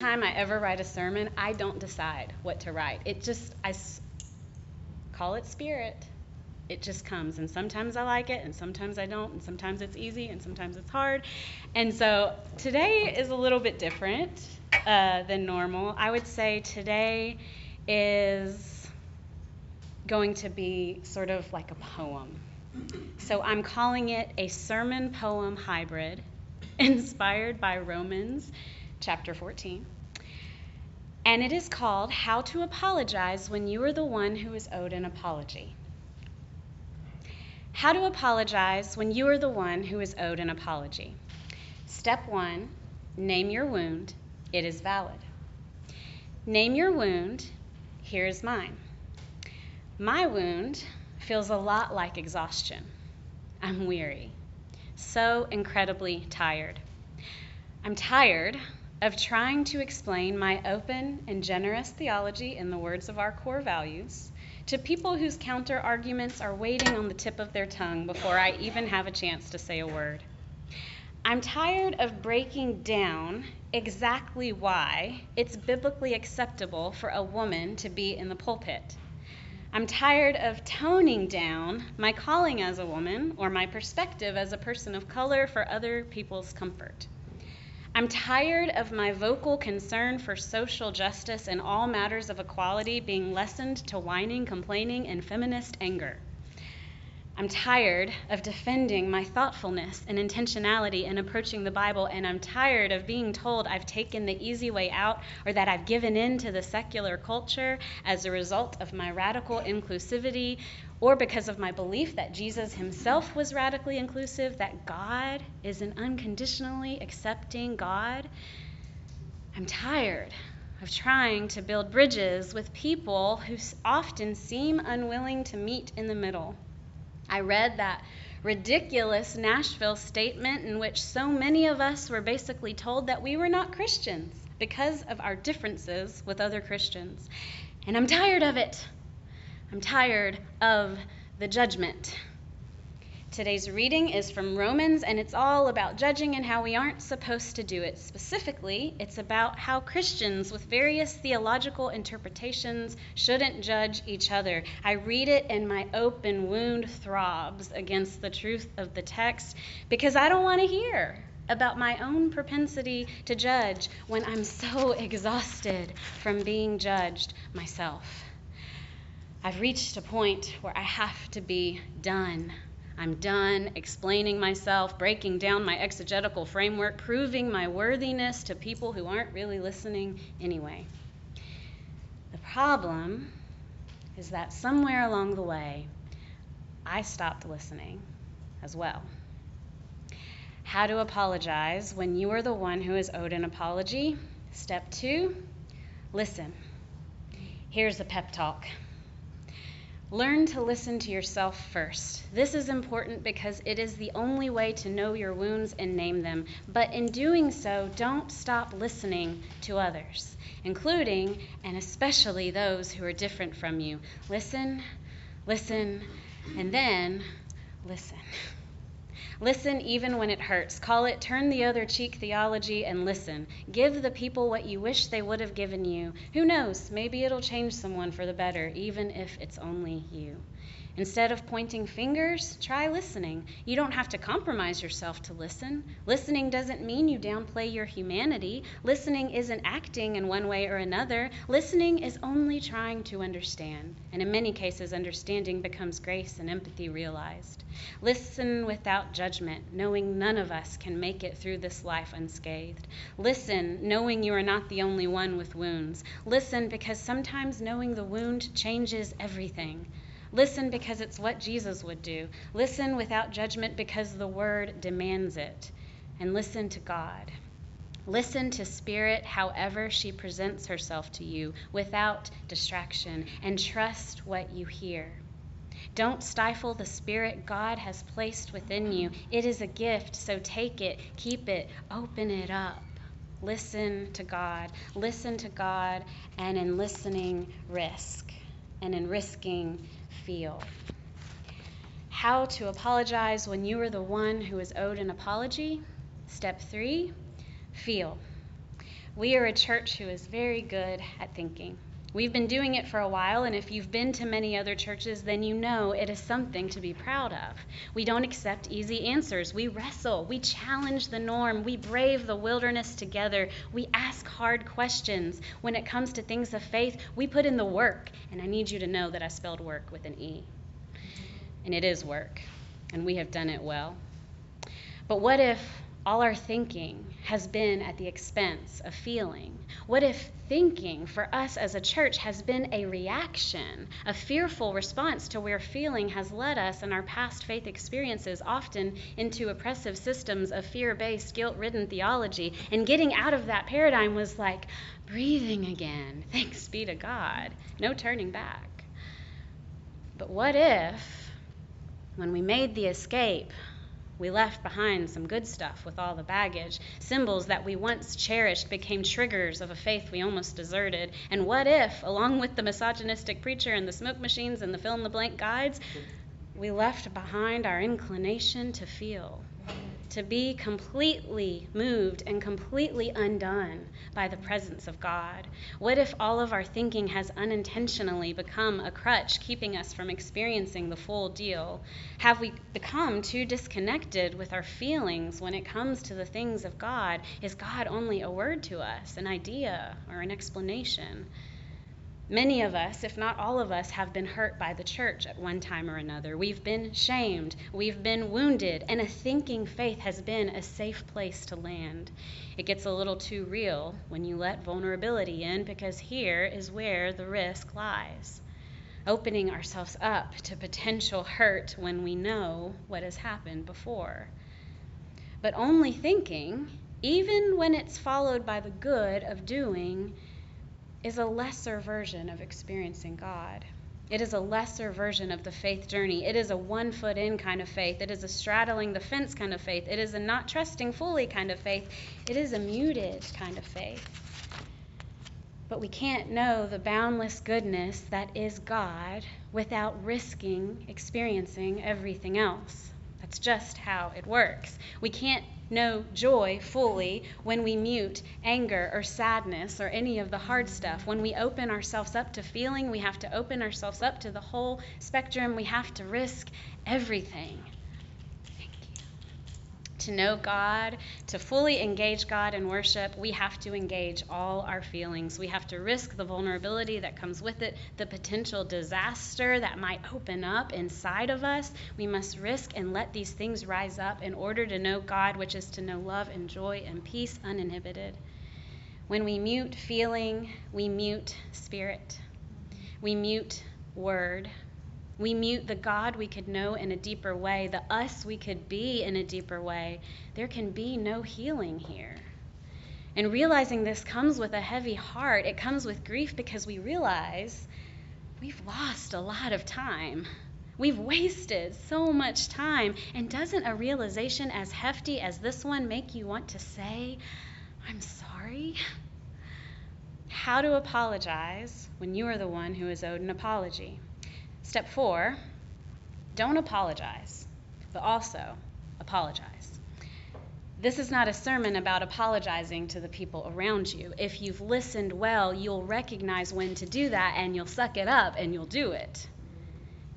time I ever write a sermon, I don't decide what to write. It just, I call it spirit. It just comes. And sometimes I like it, and sometimes I don't, and sometimes it's easy, and sometimes it's hard. And so today is a little bit different uh, than normal. I would say today is going to be sort of like a poem. So I'm calling it a sermon poem hybrid inspired by Romans chapter 14. And it is called How to Apologize When You Are the One Who is Owed an Apology. How to apologize when you are the one who is owed an apology. Step one name your wound. It is valid. Name your wound. Here's mine. My wound feels a lot like exhaustion. I'm weary, so incredibly tired. I'm tired of trying to explain my open and generous theology in the words of our core values to people whose counter arguments are waiting on the tip of their tongue before I even have a chance to say a word. I'm tired of breaking down exactly why it's biblically acceptable for a woman to be in the pulpit. I'm tired of toning down my calling as a woman or my perspective as a person of color for other people's comfort. I'm tired of my vocal concern for social justice and all matters of equality being lessened to whining, complaining, and feminist anger. I'm tired of defending my thoughtfulness and intentionality in approaching the Bible, and I'm tired of being told I've taken the easy way out or that I've given in to the secular culture as a result of my radical inclusivity or because of my belief that Jesus himself was radically inclusive, that God is an unconditionally accepting God. I'm tired of trying to build bridges with people who often seem unwilling to meet in the middle. I read that ridiculous Nashville statement in which so many of us were basically told that we were not Christians because of our differences with other Christians. And I'm tired of it. I'm tired of the judgment. Today's reading is from Romans, and it's all about judging and how we aren't supposed to do it. Specifically, it's about how Christians with various theological interpretations shouldn't judge each other. I read it, and my open wound throbs against the truth of the text because I don't want to hear about my own propensity to judge when I'm so exhausted from being judged myself. I've reached a point where I have to be done. I'm done explaining myself, breaking down my exegetical framework, proving my worthiness to people who aren't really listening anyway. The problem is that somewhere along the way, I stopped listening as well. How to apologize when you are the one who is owed an apology. Step two listen. Here's a pep talk. Learn to listen to yourself first. This is important because it is the only way to know your wounds and name them. But in doing so, don't stop listening to others, including and especially those who are different from you. Listen, listen, and then listen. Listen even when it hurts. Call it turn the other cheek theology and listen. Give the people what you wish they would have given you. Who knows? Maybe it'll change someone for the better, even if it's only you. Instead of pointing fingers, try listening. You don't have to compromise yourself to listen. Listening doesn't mean you downplay your humanity. Listening isn't acting in one way or another. Listening is only trying to understand. And in many cases, understanding becomes grace and empathy realized. Listen without judgment, knowing none of us can make it through this life unscathed. Listen, knowing you are not the only one with wounds. Listen because sometimes knowing the wound changes everything. Listen because it's what Jesus would do. Listen without judgment because the word demands it. And listen to God. Listen to Spirit however she presents herself to you without distraction and trust what you hear. Don't stifle the Spirit God has placed within you. It is a gift, so take it, keep it, open it up. Listen to God. Listen to God, and in listening, risk. And in risking, feel. How to apologize when you are the one who is owed an apology. Step three, feel. We are a church who is very good at thinking. We've been doing it for a while, and if you've been to many other churches, then you know it is something to be proud of. We don't accept easy answers. We wrestle. We challenge the norm. We brave the wilderness together. We ask hard questions. When it comes to things of faith, we put in the work. And I need you to know that I spelled work with an E. And it is work, and we have done it well. But what if all our thinking has been at the expense of feeling? What if thinking for us as a church has been a reaction, a fearful response to where feeling has led us in our past faith experiences, often into oppressive systems of fear based, guilt ridden theology? And getting out of that paradigm was like breathing again. Thanks be to God. No turning back. But what if, when we made the escape, we left behind some good stuff with all the baggage. Symbols that we once cherished became triggers of a faith we almost deserted. And what if, along with the misogynistic preacher and the smoke machines and the fill in the blank guides, we left behind our inclination to feel? To be completely moved and completely undone by the presence of God? What if all of our thinking has unintentionally become a crutch, keeping us from experiencing the full deal? Have we become too disconnected with our feelings when it comes to the things of God? Is God only a word to us, an idea, or an explanation? Many of us, if not all of us, have been hurt by the church at one time or another. We've been shamed, we've been wounded, and a thinking faith has been a safe place to land. It gets a little too real when you let vulnerability in because here is where the risk lies. Opening ourselves up to potential hurt when we know what has happened before. But only thinking, even when it's followed by the good of doing, is a lesser version of experiencing God. It is a lesser version of the faith journey. It is a one foot in kind of faith. It is a straddling the fence kind of faith. It is a not trusting fully kind of faith. It is a muted kind of faith. But we can't know the boundless goodness that is God without risking experiencing everything else. That's just how it works. We can't know joy fully when we mute anger or sadness or any of the hard stuff. When we open ourselves up to feeling, we have to open ourselves up to the whole spectrum. We have to risk everything to know God, to fully engage God in worship, we have to engage all our feelings. We have to risk the vulnerability that comes with it, the potential disaster that might open up inside of us. We must risk and let these things rise up in order to know God, which is to know love and joy and peace uninhibited. When we mute feeling, we mute spirit. We mute word. We mute the God we could know in a deeper way, the us we could be in a deeper way. There can be no healing here. And realizing this comes with a heavy heart. It comes with grief because we realize we've lost a lot of time. We've wasted so much time. And doesn't a realization as hefty as this one make you want to say, I'm sorry? How to apologize when you are the one who is owed an apology. Step four don't apologize, but also apologize. This is not a sermon about apologizing to the people around you. If you've listened well, you'll recognize when to do that and you'll suck it up and you'll do it.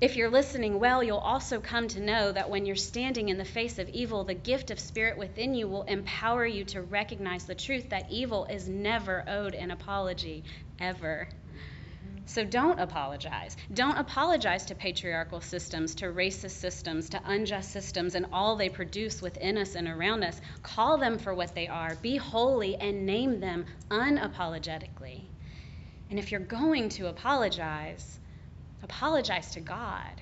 If you're listening well, you'll also come to know that when you're standing in the face of evil, the gift of spirit within you will empower you to recognize the truth that evil is never owed an apology, ever. So don't apologize. Don't apologize to patriarchal systems, to racist systems, to unjust systems, and all they produce within us and around us. Call them for what they are. Be holy and name them unapologetically. And if you're going to apologize, apologize to God.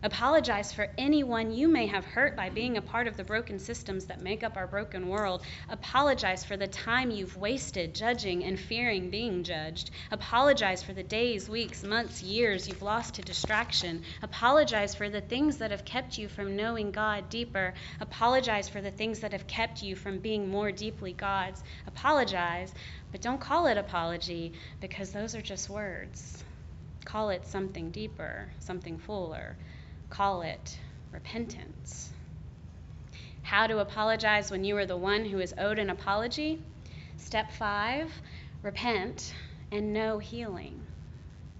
Apologize for anyone you may have hurt by being a part of the broken systems that make up our broken world. Apologize for the time you've wasted judging and fearing being judged. Apologize for the days, weeks, months, years you've lost to distraction. Apologize for the things that have kept you from knowing God deeper. Apologize for the things that have kept you from being more deeply God's. Apologize, but don't call it apology because those are just words. Call it something deeper, something fuller call it repentance. How to apologize when you are the one who is owed an apology? Step five, repent and know healing.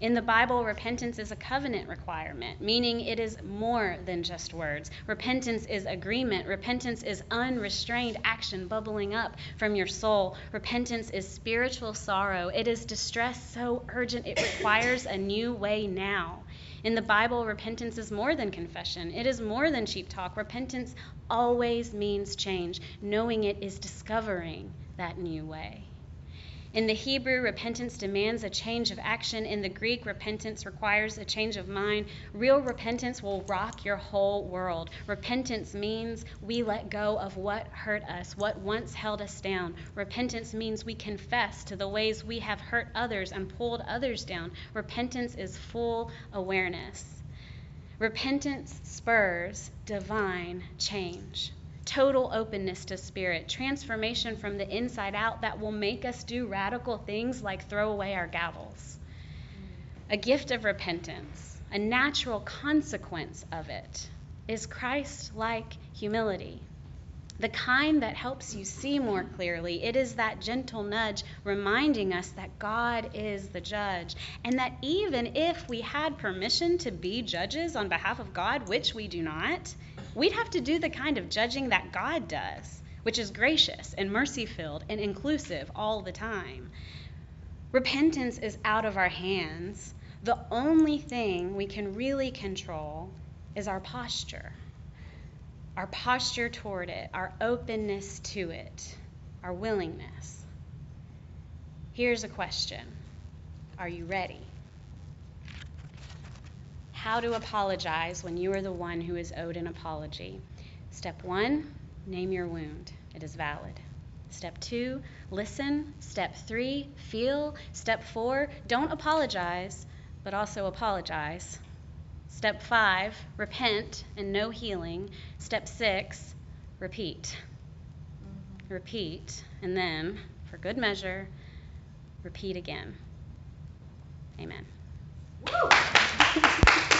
In the Bible, repentance is a covenant requirement, meaning it is more than just words. Repentance is agreement. Repentance is unrestrained action bubbling up from your soul. Repentance is spiritual sorrow. It is distress so urgent it requires a new way now. In the Bible, repentance is more than confession, it is more than cheap talk. Repentance always means change. Knowing it is discovering that new way. In the Hebrew, repentance demands a change of action. In the Greek, repentance requires a change of mind. Real repentance will rock your whole world. Repentance means we let go of what hurt us, what once held us down. Repentance means we confess to the ways we have hurt others and pulled others down. Repentance is full awareness. Repentance spurs divine change total openness to spirit, transformation from the inside out that will make us do radical things like throw away our gavels. A gift of repentance, a natural consequence of it, is Christ like humility. The kind that helps you see more clearly. It is that gentle nudge reminding us that God is the judge, and that even if we had permission to be judges on behalf of God, which we do not, we'd have to do the kind of judging that God does, which is gracious and mercy filled and inclusive all the time. Repentance is out of our hands. The only thing we can really control is our posture, our posture toward it, our openness to it, our willingness. Here's a question Are you ready? How to apologize when you are the one who is owed an apology. Step one, name your wound. It is valid. Step two, listen. Step three, feel. Step four, don't apologize, but also apologize. Step five, repent and know healing. Step six, repeat. Mm-hmm. Repeat, and then, for good measure, repeat again. Amen.